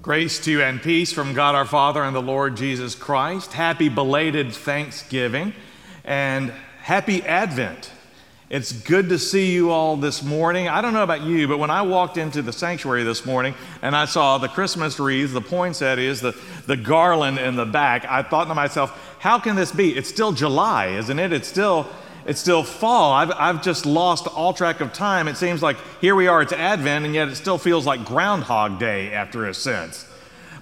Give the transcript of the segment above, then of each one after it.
Grace to you and peace from God our Father and the Lord Jesus Christ. Happy belated Thanksgiving and happy Advent. It's good to see you all this morning. I don't know about you, but when I walked into the sanctuary this morning and I saw the Christmas wreath, the poinsettias, the, the garland in the back, I thought to myself, how can this be? It's still July, isn't it? It's still it's still fall. I've, I've just lost all track of time. It seems like here we are, it's Advent, and yet it still feels like Groundhog Day after a sense.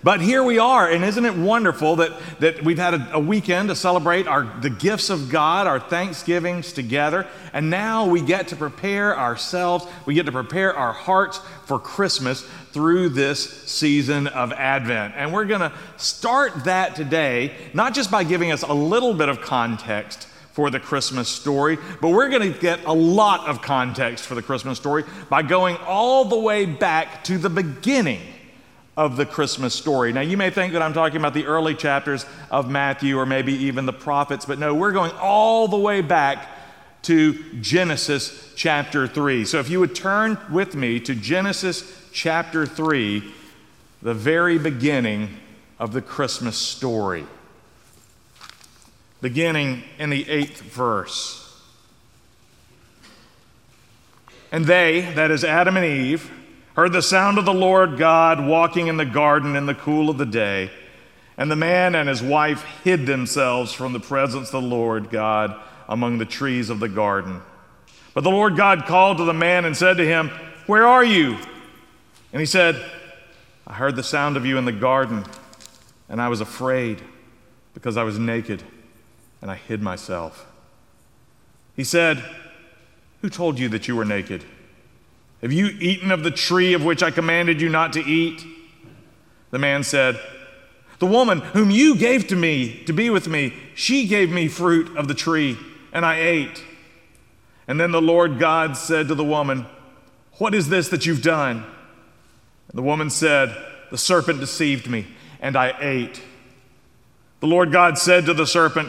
But here we are, and isn't it wonderful that, that we've had a, a, weekend to celebrate our, the gifts of God, our Thanksgivings together, and now we get to prepare ourselves, we get to prepare our hearts for Christmas through this season of Advent. And we're going to start that today, not just by giving us a little bit of context for the Christmas story, but we're going to get a lot of context for the Christmas story by going all the way back to the beginning of the Christmas story. Now, you may think that I'm talking about the early chapters of Matthew or maybe even the prophets, but no, we're going all the way back to Genesis chapter 3. So, if you would turn with me to Genesis chapter 3, the very beginning of the Christmas story beginning in the eighth verse. And they, that is Adam and Eve, heard the sound of the Lord God walking in the garden in the cool of the day. And the man and his wife hid themselves from the presence of the Lord God among the trees of the garden. But the Lord God called to the man and said to him, Where are you? And he said, I heard the sound of you in the garden, and I was afraid because I was naked and I hid myself. He said, Who told you that you were naked? Have you eaten of the tree of which I commanded you not to eat? The man said, The woman whom you gave to me to be with me, she gave me fruit of the tree, and I ate. And then the Lord God said to the woman, What is this that you've done? And the woman said, The serpent deceived me, and I ate. The Lord God said to the serpent,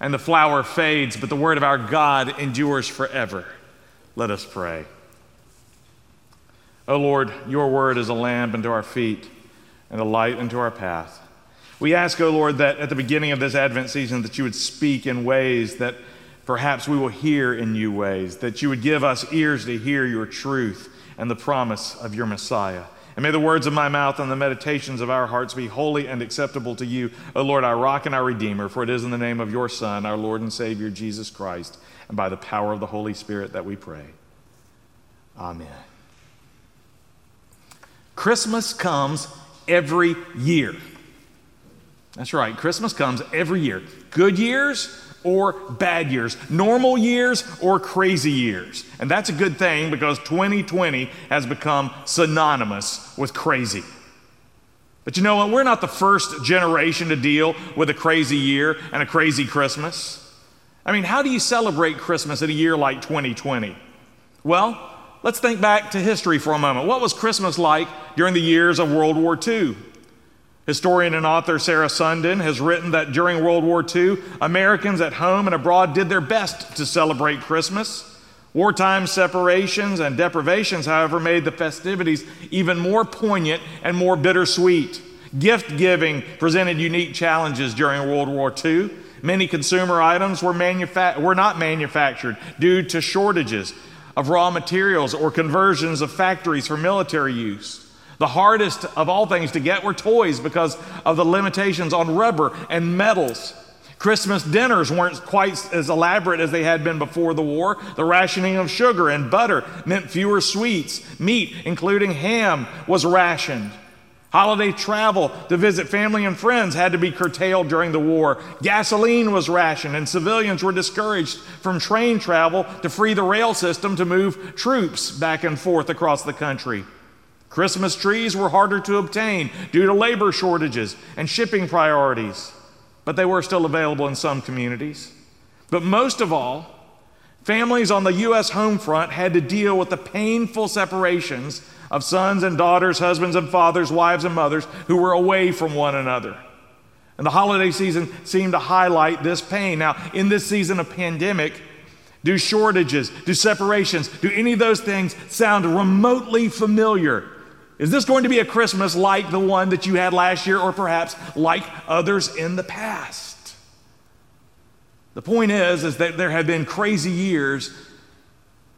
and the flower fades, but the word of our God endures forever. Let us pray. O Lord, your word is a lamp unto our feet and a light unto our path. We ask, O Lord, that at the beginning of this Advent season that you would speak in ways that perhaps we will hear in new ways, that you would give us ears to hear your truth and the promise of your Messiah. And may the words of my mouth and the meditations of our hearts be holy and acceptable to you, O Lord, our rock and our redeemer, for it is in the name of your Son, our Lord and Savior, Jesus Christ, and by the power of the Holy Spirit that we pray. Amen. Christmas comes every year. That's right, Christmas comes every year. Good years or bad years, normal years or crazy years. And that's a good thing because 2020 has become synonymous with crazy. But you know what? We're not the first generation to deal with a crazy year and a crazy Christmas. I mean, how do you celebrate Christmas in a year like 2020? Well, let's think back to history for a moment. What was Christmas like during the years of World War II? Historian and author Sarah Sundin has written that during World War II, Americans at home and abroad did their best to celebrate Christmas. Wartime separations and deprivations, however, made the festivities even more poignant and more bittersweet. Gift giving presented unique challenges during World War II. Many consumer items were, manufa- were not manufactured due to shortages of raw materials or conversions of factories for military use. The hardest of all things to get were toys because of the limitations on rubber and metals. Christmas dinners weren't quite as elaborate as they had been before the war. The rationing of sugar and butter meant fewer sweets. Meat, including ham, was rationed. Holiday travel to visit family and friends had to be curtailed during the war. Gasoline was rationed, and civilians were discouraged from train travel to free the rail system to move troops back and forth across the country. Christmas trees were harder to obtain due to labor shortages and shipping priorities, but they were still available in some communities. But most of all, families on the U.S. home front had to deal with the painful separations of sons and daughters, husbands and fathers, wives and mothers who were away from one another. And the holiday season seemed to highlight this pain. Now, in this season of pandemic, do shortages, do separations, do any of those things sound remotely familiar? Is this going to be a Christmas like the one that you had last year, or perhaps like others in the past? The point is, is that there have been crazy years,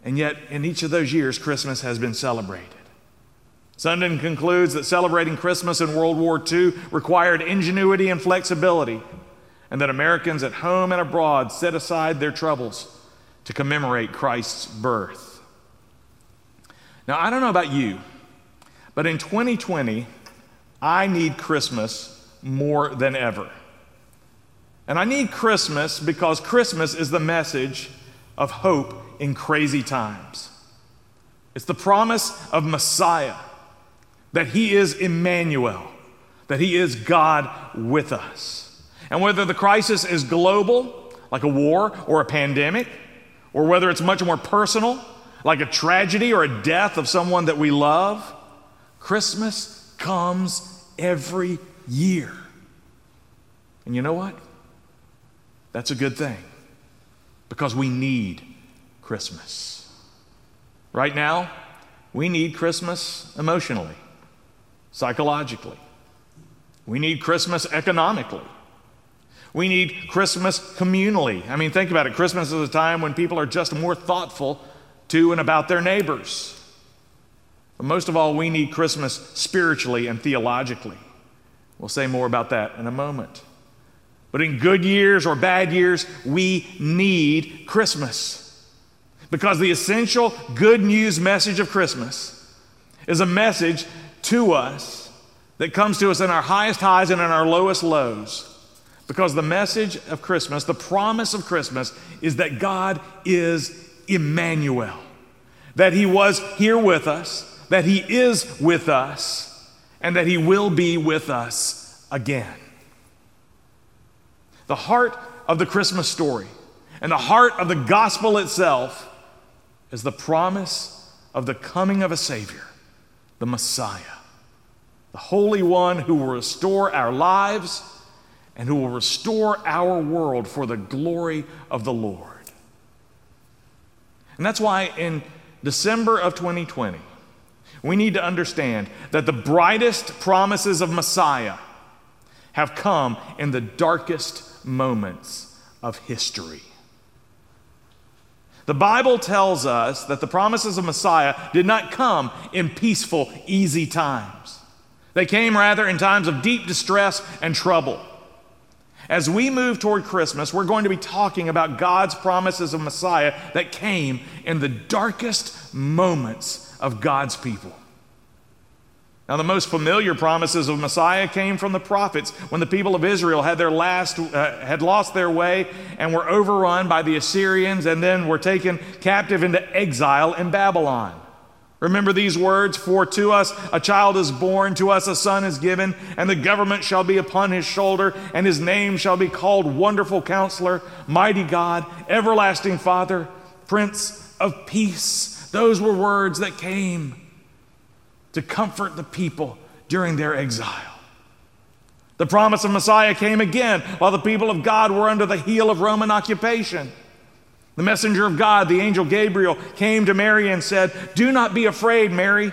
and yet in each of those years, Christmas has been celebrated. Sundin concludes that celebrating Christmas in World War II required ingenuity and flexibility, and that Americans at home and abroad set aside their troubles to commemorate Christ's birth. Now, I don't know about you. But in 2020, I need Christmas more than ever. And I need Christmas because Christmas is the message of hope in crazy times. It's the promise of Messiah, that He is Emmanuel, that He is God with us. And whether the crisis is global, like a war or a pandemic, or whether it's much more personal, like a tragedy or a death of someone that we love, Christmas comes every year. And you know what? That's a good thing because we need Christmas. Right now, we need Christmas emotionally, psychologically. We need Christmas economically. We need Christmas communally. I mean, think about it. Christmas is a time when people are just more thoughtful to and about their neighbors. But most of all, we need Christmas spiritually and theologically. We'll say more about that in a moment. But in good years or bad years, we need Christmas. Because the essential good news message of Christmas is a message to us that comes to us in our highest highs and in our lowest lows. Because the message of Christmas, the promise of Christmas, is that God is Emmanuel, that He was here with us, that He is with us and that He will be with us again. The heart of the Christmas story and the heart of the gospel itself is the promise of the coming of a Savior, the Messiah, the Holy One who will restore our lives and who will restore our world for the glory of the Lord. And that's why in December of 2020, we need to understand that the brightest promises of Messiah have come in the darkest moments of history. The Bible tells us that the promises of Messiah did not come in peaceful, easy times. They came rather in times of deep distress and trouble. As we move toward Christmas, we're going to be talking about God's promises of Messiah that came in the darkest moments of God's people. Now, the most familiar promises of Messiah came from the prophets when the people of Israel had, their last, uh, had lost their way and were overrun by the Assyrians and then were taken captive into exile in Babylon. Remember these words For to us a child is born, to us a son is given, and the government shall be upon his shoulder, and his name shall be called Wonderful Counselor, Mighty God, Everlasting Father, Prince of Peace. Those were words that came to comfort the people during their exile. The promise of Messiah came again while the people of God were under the heel of Roman occupation. The messenger of God, the angel Gabriel, came to Mary and said, Do not be afraid, Mary,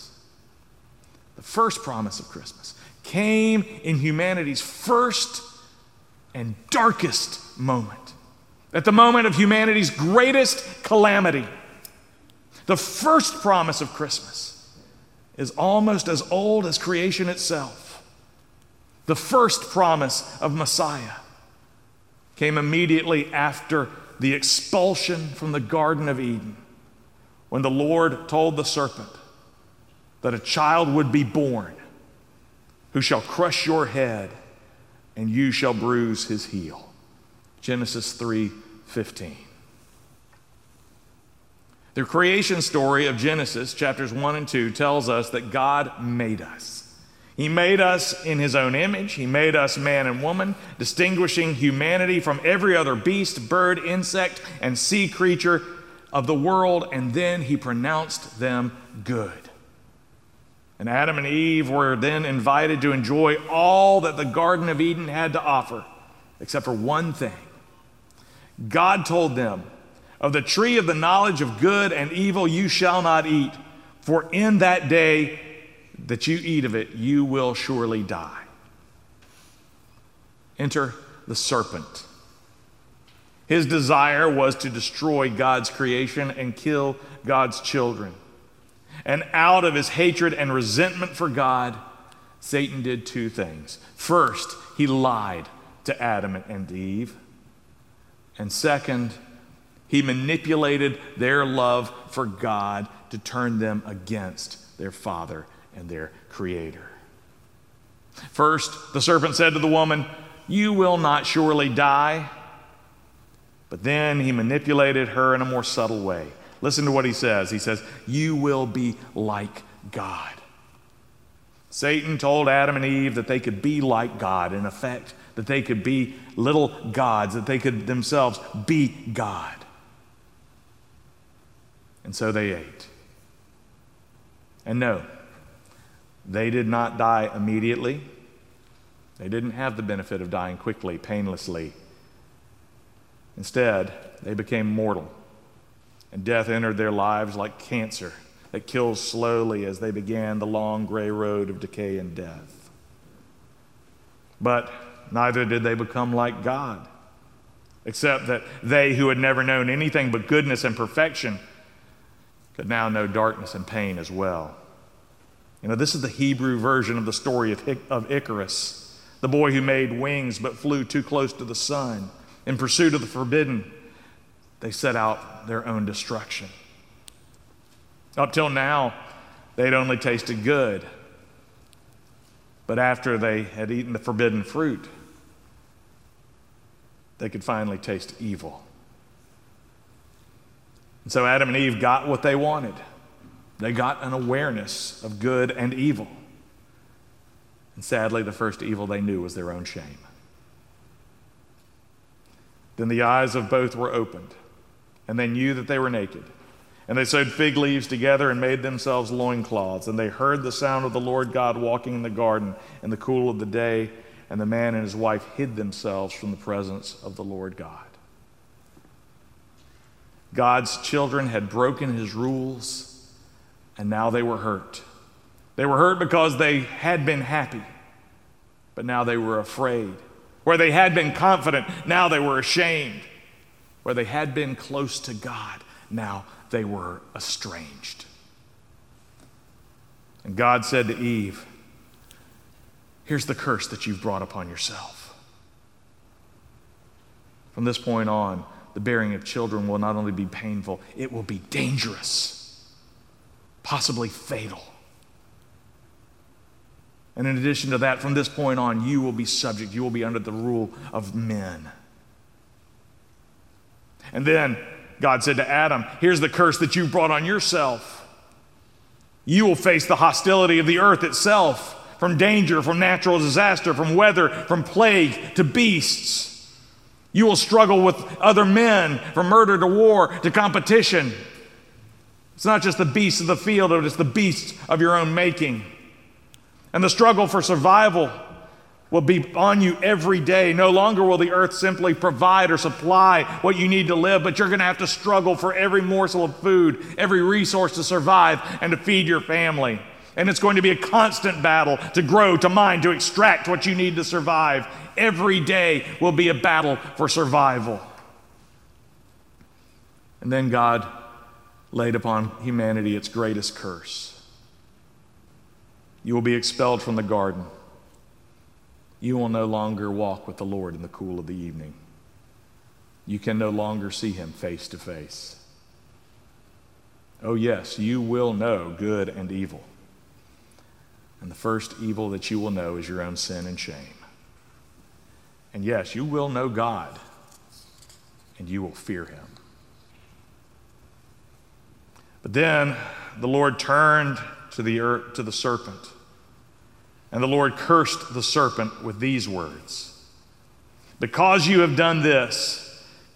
the first promise of Christmas, came in humanity's first and darkest moment, at the moment of humanity's greatest calamity. The first promise of Christmas is almost as old as creation itself. The first promise of Messiah came immediately after the expulsion from the Garden of Eden, when the Lord told the serpent that a child would be born who shall crush your head and you shall bruise his heel. Genesis 3:15. The creation story of Genesis chapters 1 and 2 tells us that God made us. He made us in his own image. He made us man and woman, distinguishing humanity from every other beast, bird, insect, and sea creature of the world, and then he pronounced them good. And Adam and Eve were then invited to enjoy all that the Garden of Eden had to offer, except for one thing. God told them, Of the tree of the knowledge of good and evil you shall not eat, for in that day that you eat of it, you will surely die. Enter the serpent. His desire was to destroy God's creation and kill God's children. And out of his hatred and resentment for God, Satan did two things. First, he lied to Adam and Eve. And second, he manipulated their love for God to turn them against their father and their creator. First, the serpent said to the woman, You will not surely die. But then he manipulated her in a more subtle way. Listen to what he says. He says, You will be like God. Satan told Adam and Eve that they could be like God, in effect, that they could be little gods, that they could themselves be God. And so they ate. And no, they did not die immediately. They didn't have the benefit of dying quickly, painlessly. Instead, they became mortal and death entered their lives like cancer that kills slowly as they began the long gray road of decay and death. But neither did they become like God, except that they who had never known anything but goodness and perfection could now know darkness and pain as well. You know, this is the Hebrew version of the story of, of Icarus, the boy who made wings but flew too close to the sun in pursuit of the forbidden they set out their own destruction. Up till now, they'd only tasted good. But after they had eaten the forbidden fruit, they could finally taste evil. And so Adam and Eve got what they wanted. They got an awareness of good and evil. And sadly, the first evil they knew was their own shame. Then the eyes of both were opened and they knew that they were naked. And they sewed fig leaves together and made themselves loincloths. And they heard the sound of the Lord God walking in the garden in the cool of the day. And the man and his wife hid themselves from the presence of the Lord God. God's children had broken his rules, and now they were hurt. They were hurt because they had been happy, but now they were afraid. Where they had been confident, now they were ashamed. Where they had been close to God, now they were estranged. And God said to Eve, Here's the curse that you've brought upon yourself. From this point on, the bearing of children will not only be painful, it will be dangerous, possibly fatal. And in addition to that, from this point on, you will be subject, you will be under the rule of men. And then God said to Adam, Here's the curse that you brought on yourself. You will face the hostility of the earth itself, from danger, from natural disaster, from weather, from plague to beasts. You will struggle with other men, from murder to war to competition. It's not just the beasts of the field, but it's the beasts of your own making. And the struggle for survival will be on you every day. No longer will the earth simply provide or supply what you need to live, but you're going to have to struggle for every morsel of food, every resource to survive and to feed your family. And it's going to be a constant battle to grow, to mine, to extract what you need to survive. Every day will be a battle for survival. And then God laid upon humanity its greatest curse. You will be expelled from the garden. You will no longer walk with the Lord in the cool of the evening. You can no longer see him face to face. Oh, yes, you will know good and evil. And the first evil that you will know is your own sin and shame. And yes, you will know God, and you will fear him. But then the Lord turned to the, earth, to the serpent, and the Lord cursed the serpent with these words Because you have done this,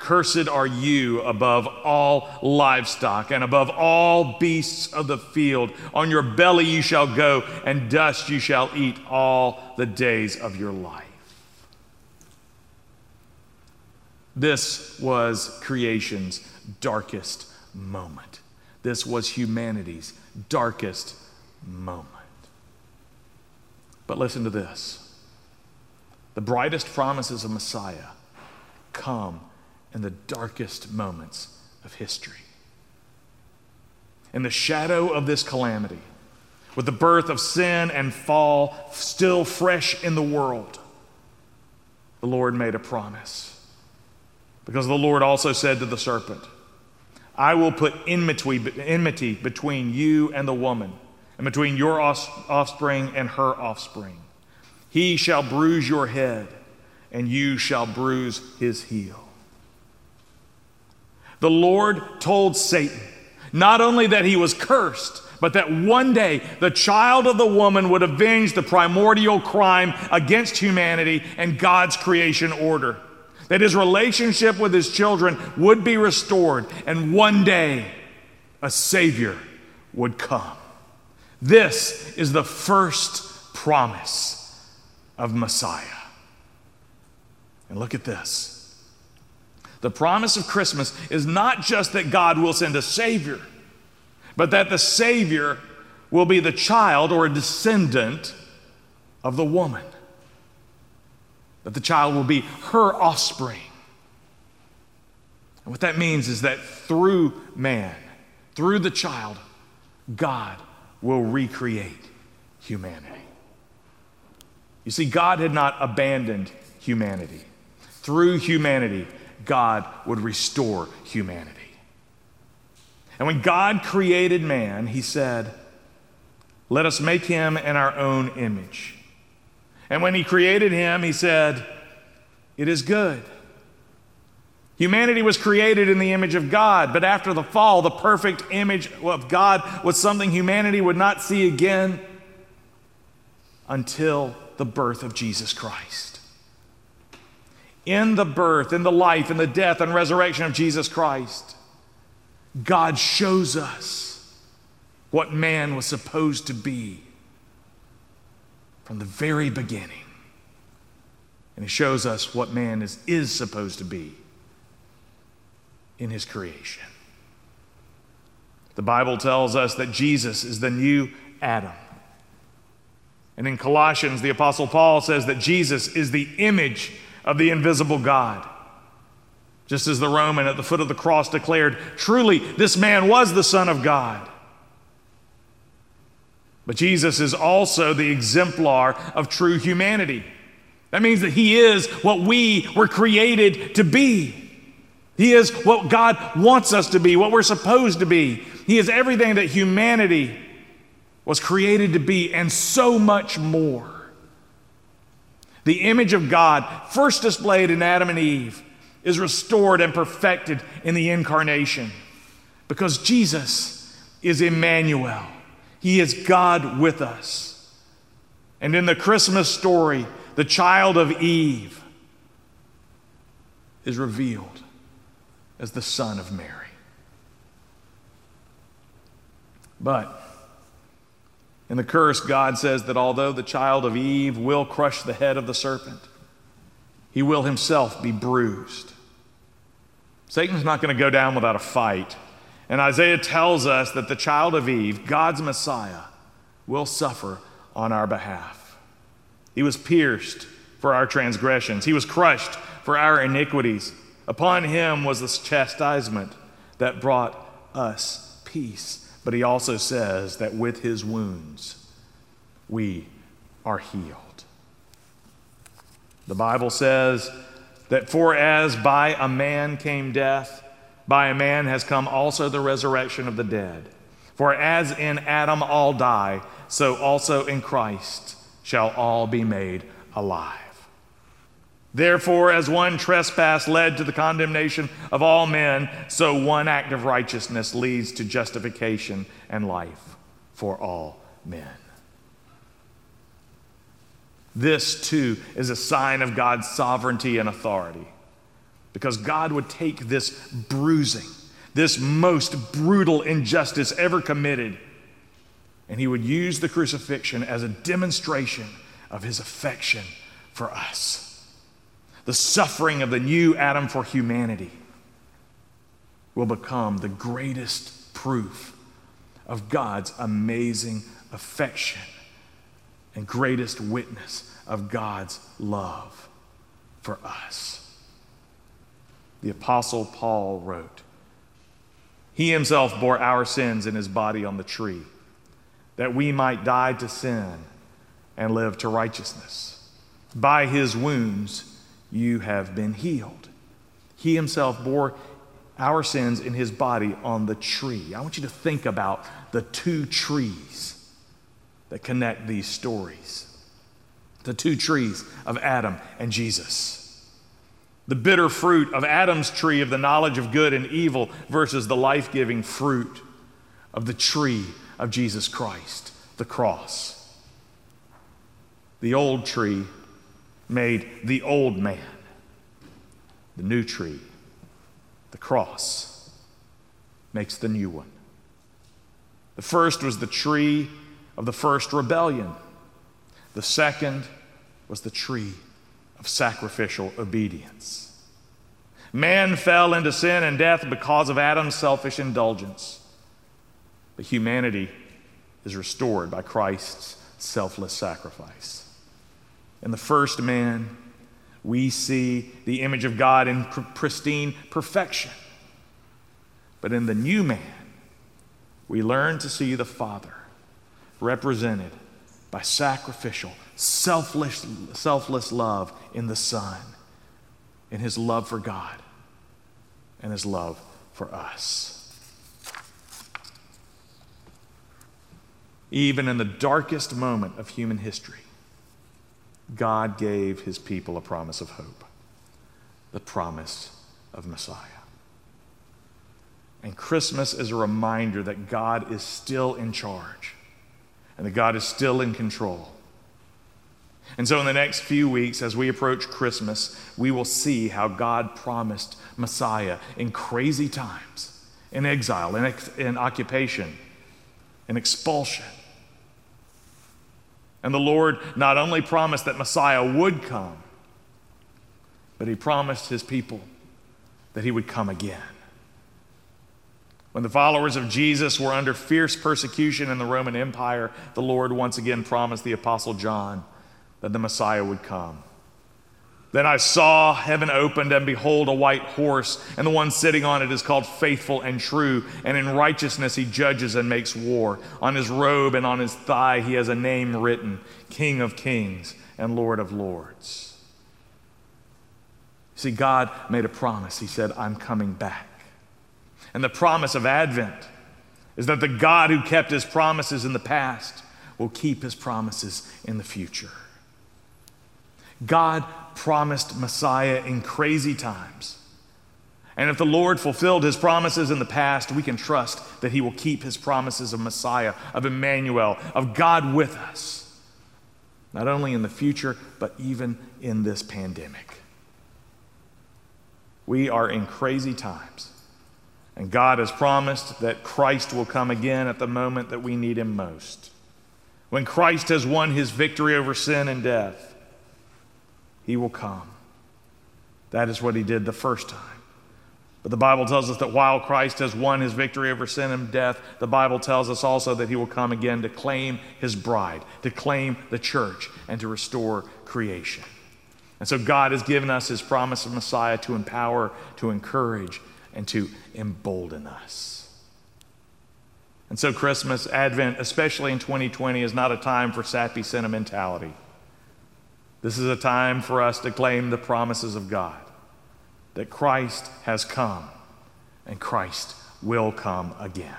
Cursed are you above all livestock and above all beasts of the field. On your belly you shall go, and dust you shall eat all the days of your life. This was creation's darkest moment. This was humanity's darkest moment. But listen to this the brightest promises of Messiah come in the darkest moments of history. In the shadow of this calamity, with the birth of sin and fall still fresh in the world, the Lord made a promise. Because the Lord also said to the serpent, I will put enmity, between you and the woman, and between your offspring and her offspring. He shall bruise your head, and you shall bruise his heel. The Lord told Satan not only that he was cursed, but that one day the child of the woman would avenge the primordial crime against humanity and God's creation order. That his relationship with his children would be restored, and one day a Savior would come. This is the first promise of Messiah. And look at this. The promise of Christmas is not just that God will send a Savior, but that the Savior will be the child or a descendant of the woman. That the child will be her offspring. And what that means is that through man, through the child, God will recreate humanity. You see, God had not abandoned humanity. Through humanity, God would restore humanity. And when God created man, he said, Let us make him in our own image. And when he created him, he said, It is good. Humanity was created in the image of God, but after the fall, the perfect image of God was something humanity would not see again until the birth of Jesus Christ in the birth, in the life, in the death, and resurrection of Jesus Christ, God shows us what man was supposed to be from the very beginning. And He shows us what man is, is supposed to be in His creation. The Bible tells us that Jesus is the new Adam. And in Colossians, the Apostle Paul says that Jesus is the image of the invisible God. Just as the Roman at the foot of the cross declared, truly, this man was the Son of God. But Jesus is also the exemplar of true humanity. That means that he is what we were created to be. He is what God wants us to be, what we're supposed to be. He is everything that humanity was created to be, and so much more. The image of God, first displayed in Adam and Eve, is restored and perfected in the incarnation because Jesus is Emmanuel. He is God with us. And in the Christmas story, the child of Eve is revealed as the son of Mary. But in the curse, God says that although the child of Eve will crush the head of the serpent, he will himself be bruised. Satan's not going to go down without a fight. And Isaiah tells us that the child of Eve, God's Messiah, will suffer on our behalf. He was pierced for our transgressions, he was crushed for our iniquities. Upon him was the chastisement that brought us peace but he also says that with his wounds, we are healed. The Bible says that for as by a man came death, by a man has come also the resurrection of the dead. For as in Adam all die, so also in Christ shall all be made alive. Therefore, as one trespass led to the condemnation of all men, so one act of righteousness leads to justification and life for all men. This, too, is a sign of God's sovereignty and authority. Because God would take this bruising, this most brutal injustice ever committed, and He would use the crucifixion as a demonstration of His affection for us. The suffering of the new Adam for humanity will become the greatest proof of God's amazing affection and greatest witness of God's love for us. The Apostle Paul wrote, He himself bore our sins in his body on the tree, that we might die to sin and live to righteousness. By his wounds you have been healed. He himself bore our sins in his body on the tree. I want you to think about the two trees that connect these stories the two trees of Adam and Jesus. The bitter fruit of Adam's tree of the knowledge of good and evil versus the life giving fruit of the tree of Jesus Christ, the cross. The old tree made the old man, the new tree, the cross, makes the new one. The first was the tree of the first rebellion. The second was the tree of sacrificial obedience. Man fell into sin and death because of Adam's selfish indulgence. But humanity is restored by Christ's selfless sacrifice. In the first man, we see the image of God in pristine perfection. But in the new man, we learn to see the Father represented by sacrificial, selfless, selfless love in the Son, in his love for God and his love for us. Even in the darkest moment of human history, God gave his people a promise of hope the promise of Messiah. And Christmas is a reminder that God is still in charge and that God is still in control. And so, in the next few weeks, as we approach Christmas, we will see how God promised Messiah in crazy times, in exile, in, ex- in occupation, in expulsion. And the Lord not only promised that Messiah would come, but He promised His people that He would come again. When the followers of Jesus were under fierce persecution in the Roman Empire, the Lord once again promised the Apostle John that the Messiah would come. Then I saw heaven opened, and behold, a white horse, and the one sitting on it is called Faithful and True, and in righteousness he judges and makes war. On his robe and on his thigh he has a name written King of Kings and Lord of Lords. See, God made a promise. He said, I'm coming back. And the promise of Advent is that the God who kept his promises in the past will keep his promises in the future. God promised Messiah in crazy times. And if the Lord fulfilled his promises in the past, we can trust that he will keep his promises of Messiah, of Emmanuel, of God with us, not only in the future, but even in this pandemic. We are in crazy times. And God has promised that Christ will come again at the moment that we need him most. When Christ has won his victory over sin and death, he will come. That is what he did the first time. But the Bible tells us that while Christ has won his victory over sin and death, the Bible tells us also that he will come again to claim his bride, to claim the church, and to restore creation. And so God has given us his promise of Messiah to empower, to encourage, and to embolden us. And so, Christmas, Advent, especially in 2020, is not a time for sappy sentimentality. This is a time for us to claim the promises of God that Christ has come and Christ will come again.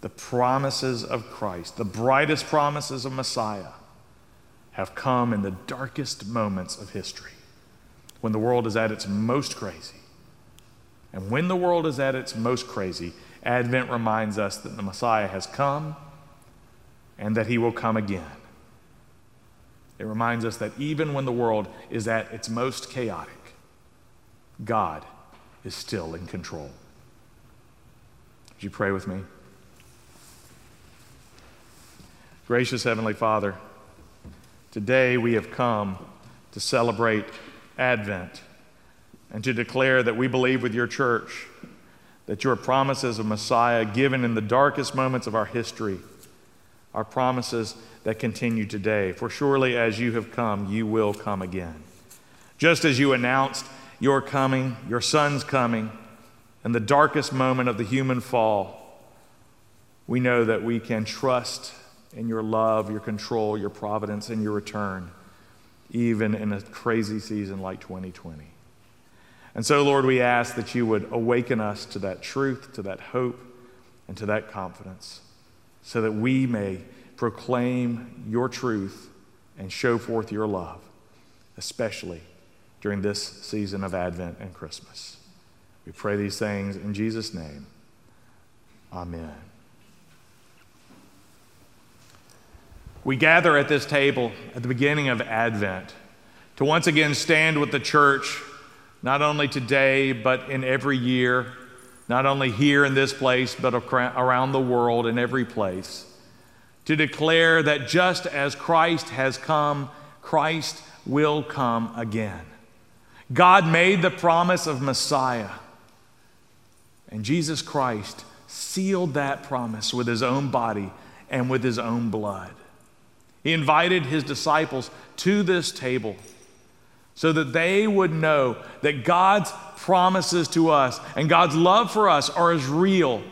The promises of Christ, the brightest promises of Messiah, have come in the darkest moments of history when the world is at its most crazy. And when the world is at its most crazy, Advent reminds us that the Messiah has come and that he will come again. It reminds us that even when the world is at its most chaotic, God is still in control. Would you pray with me? Gracious Heavenly Father, today we have come to celebrate Advent and to declare that we believe with your church that your promises of Messiah, given in the darkest moments of our history, are promises that continue today. For surely as you have come, you will come again. Just as you announced your coming, your son's coming, in the darkest moment of the human fall, we know that we can trust in your love, your control, your providence, and your return, even in a crazy season like 2020. And so, Lord, we ask that you would awaken us to that truth, to that hope, and to that confidence, so that we may proclaim your truth and show forth your love, especially during this season of Advent and Christmas. We pray these things in Jesus' name. Amen. We gather at this table at the beginning of Advent to once again stand with the church, not only today, but in every year, not only here in this place, but around the world in every place, to declare that just as Christ has come, Christ will come again. God made the promise of Messiah, and Jesus Christ sealed that promise with his own body and with his own blood. He invited his disciples to this table so that they would know that God's promises to us and God's love for us are as real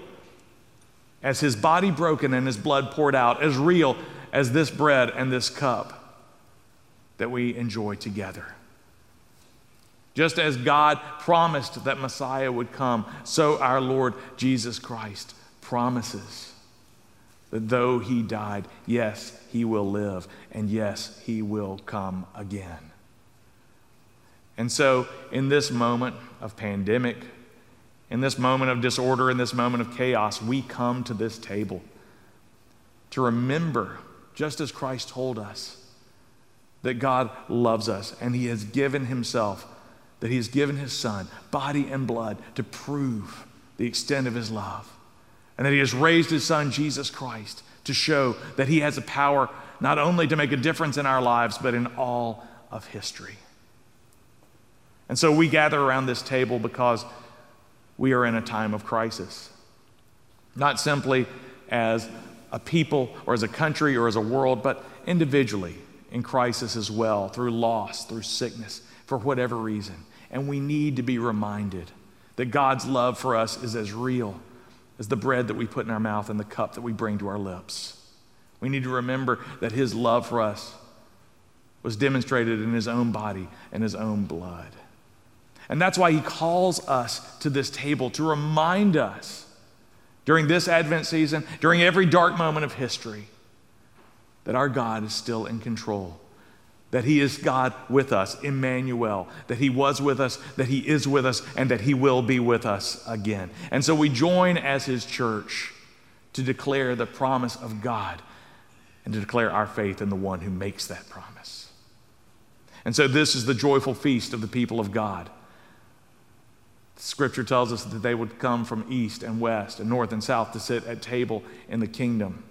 as his body broken and his blood poured out, as real as this bread and this cup that we enjoy together. Just as God promised that Messiah would come, so our Lord Jesus Christ promises that though he died, yes, he will live, and yes, he will come again. And so, in this moment of pandemic, in this moment of disorder, in this moment of chaos, we come to this table to remember, just as Christ told us, that God loves us and He has given Himself, that He has given His Son, body and blood, to prove the extent of His love. And that He has raised His Son, Jesus Christ, to show that He has a power not only to make a difference in our lives, but in all of history. And so we gather around this table because we are in a time of crisis. Not simply as a people or as a country or as a world, but individually in crisis as well, through loss, through sickness, for whatever reason. And we need to be reminded that God's love for us is as real as the bread that we put in our mouth and the cup that we bring to our lips. We need to remember that His love for us was demonstrated in His own body and His own blood. And that's why he calls us to this table to remind us during this Advent season, during every dark moment of history, that our God is still in control. That he is God with us, Emmanuel, that he was with us, that he is with us, and that he will be with us again. And so we join as his church to declare the promise of God and to declare our faith in the one who makes that promise. And so this is the joyful feast of the people of God. Scripture tells us that they would come from east and west and north and south to sit at table in the kingdom.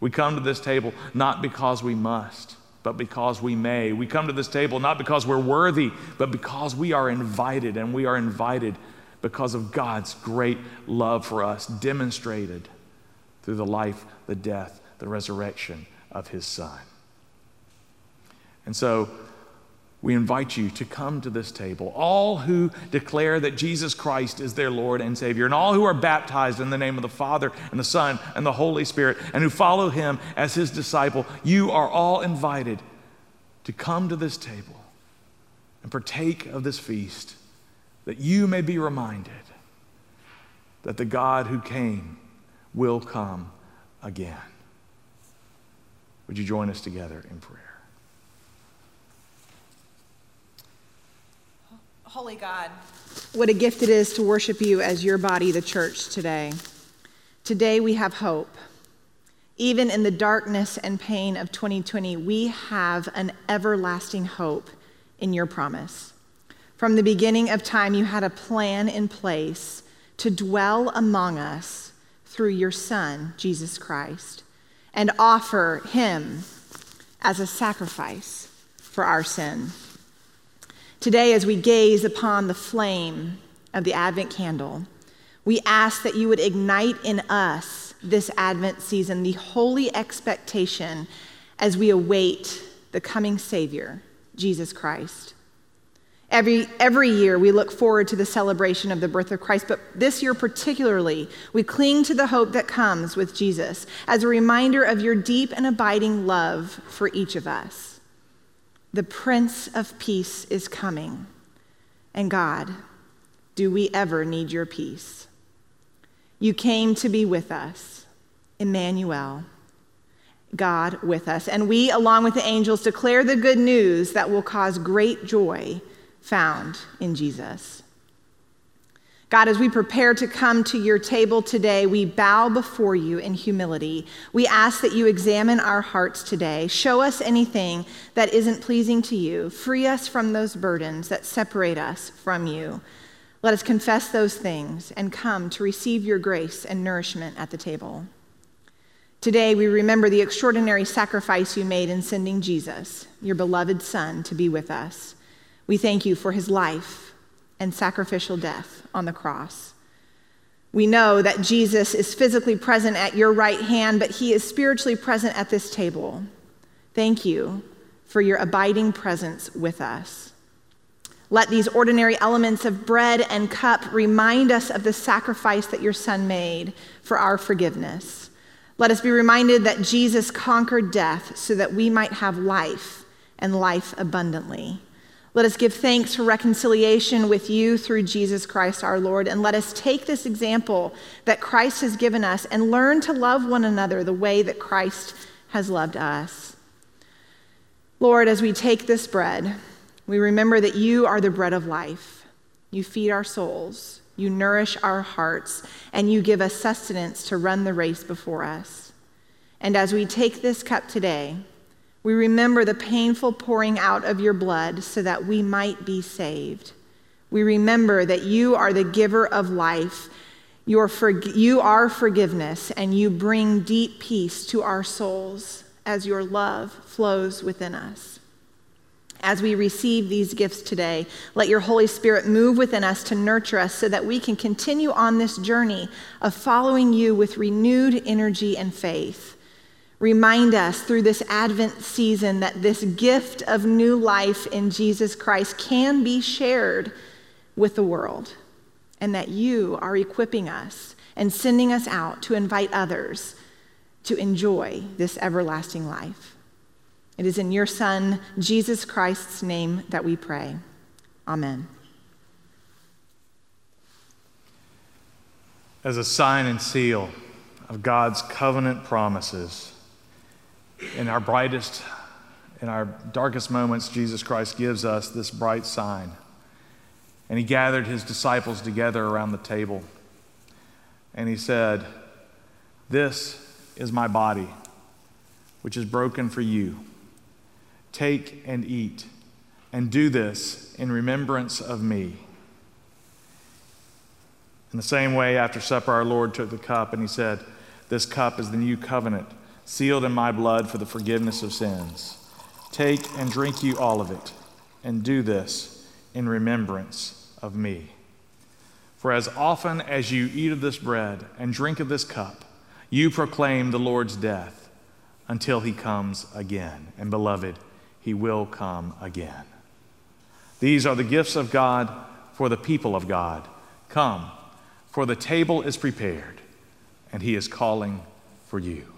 We come to this table not because we must, but because we may. We come to this table not because we're worthy, but because we are invited, and we are invited because of God's great love for us, demonstrated through the life, the death, the resurrection of His Son. And so, we invite you to come to this table. All who declare that Jesus Christ is their Lord and Savior, and all who are baptized in the name of the Father and the Son and the Holy Spirit, and who follow Him as His disciple, you are all invited to come to this table and partake of this feast, that you may be reminded that the God who came will come again. Would you join us together in prayer? Holy God, what a gift it is to worship you as your body, the church, today. Today we have hope. Even in the darkness and pain of 2020, we have an everlasting hope in your promise. From the beginning of time, you had a plan in place to dwell among us through your Son, Jesus Christ, and offer him as a sacrifice for our sin. Today, as we gaze upon the flame of the Advent candle, we ask that you would ignite in us this Advent season the holy expectation as we await the coming Savior, Jesus Christ. Every, every year, we look forward to the celebration of the birth of Christ, but this year particularly, we cling to the hope that comes with Jesus as a reminder of your deep and abiding love for each of us. The Prince of Peace is coming. And God, do we ever need your peace? You came to be with us, Emmanuel, God with us. And we, along with the angels, declare the good news that will cause great joy found in Jesus. God, as we prepare to come to your table today, we bow before you in humility. We ask that you examine our hearts today. Show us anything that isn't pleasing to you. Free us from those burdens that separate us from you. Let us confess those things and come to receive your grace and nourishment at the table. Today, we remember the extraordinary sacrifice you made in sending Jesus, your beloved Son, to be with us. We thank you for his life and sacrificial death on the cross. We know that Jesus is physically present at your right hand, but he is spiritually present at this table. Thank you for your abiding presence with us. Let these ordinary elements of bread and cup remind us of the sacrifice that your Son made for our forgiveness. Let us be reminded that Jesus conquered death so that we might have life and life abundantly. Let us give thanks for reconciliation with you through Jesus Christ our Lord. And let us take this example that Christ has given us and learn to love one another the way that Christ has loved us. Lord, as we take this bread, we remember that you are the bread of life. You feed our souls, you nourish our hearts, and you give us sustenance to run the race before us. And as we take this cup today, we remember the painful pouring out of your blood so that we might be saved. We remember that you are the giver of life. Your for, you are forgiveness, and you bring deep peace to our souls as your love flows within us. As we receive these gifts today, let your Holy Spirit move within us to nurture us so that we can continue on this journey of following you with renewed energy and faith. Remind us through this Advent season that this gift of new life in Jesus Christ can be shared with the world, and that you are equipping us and sending us out to invite others to enjoy this everlasting life. It is in your Son, Jesus Christ's name, that we pray. Amen. As a sign and seal of God's covenant promises, in our brightest, in our darkest moments, Jesus Christ gives us this bright sign. And he gathered his disciples together around the table. And he said, This is my body, which is broken for you. Take and eat, and do this in remembrance of me. In the same way, after supper, our Lord took the cup and he said, This cup is the new covenant sealed in my blood for the forgiveness of sins. Take and drink you all of it, and do this in remembrance of me. For as often as you eat of this bread and drink of this cup, you proclaim the Lord's death until he comes again. And beloved, he will come again. These are the gifts of God for the people of God. Come, for the table is prepared, and he is calling for you.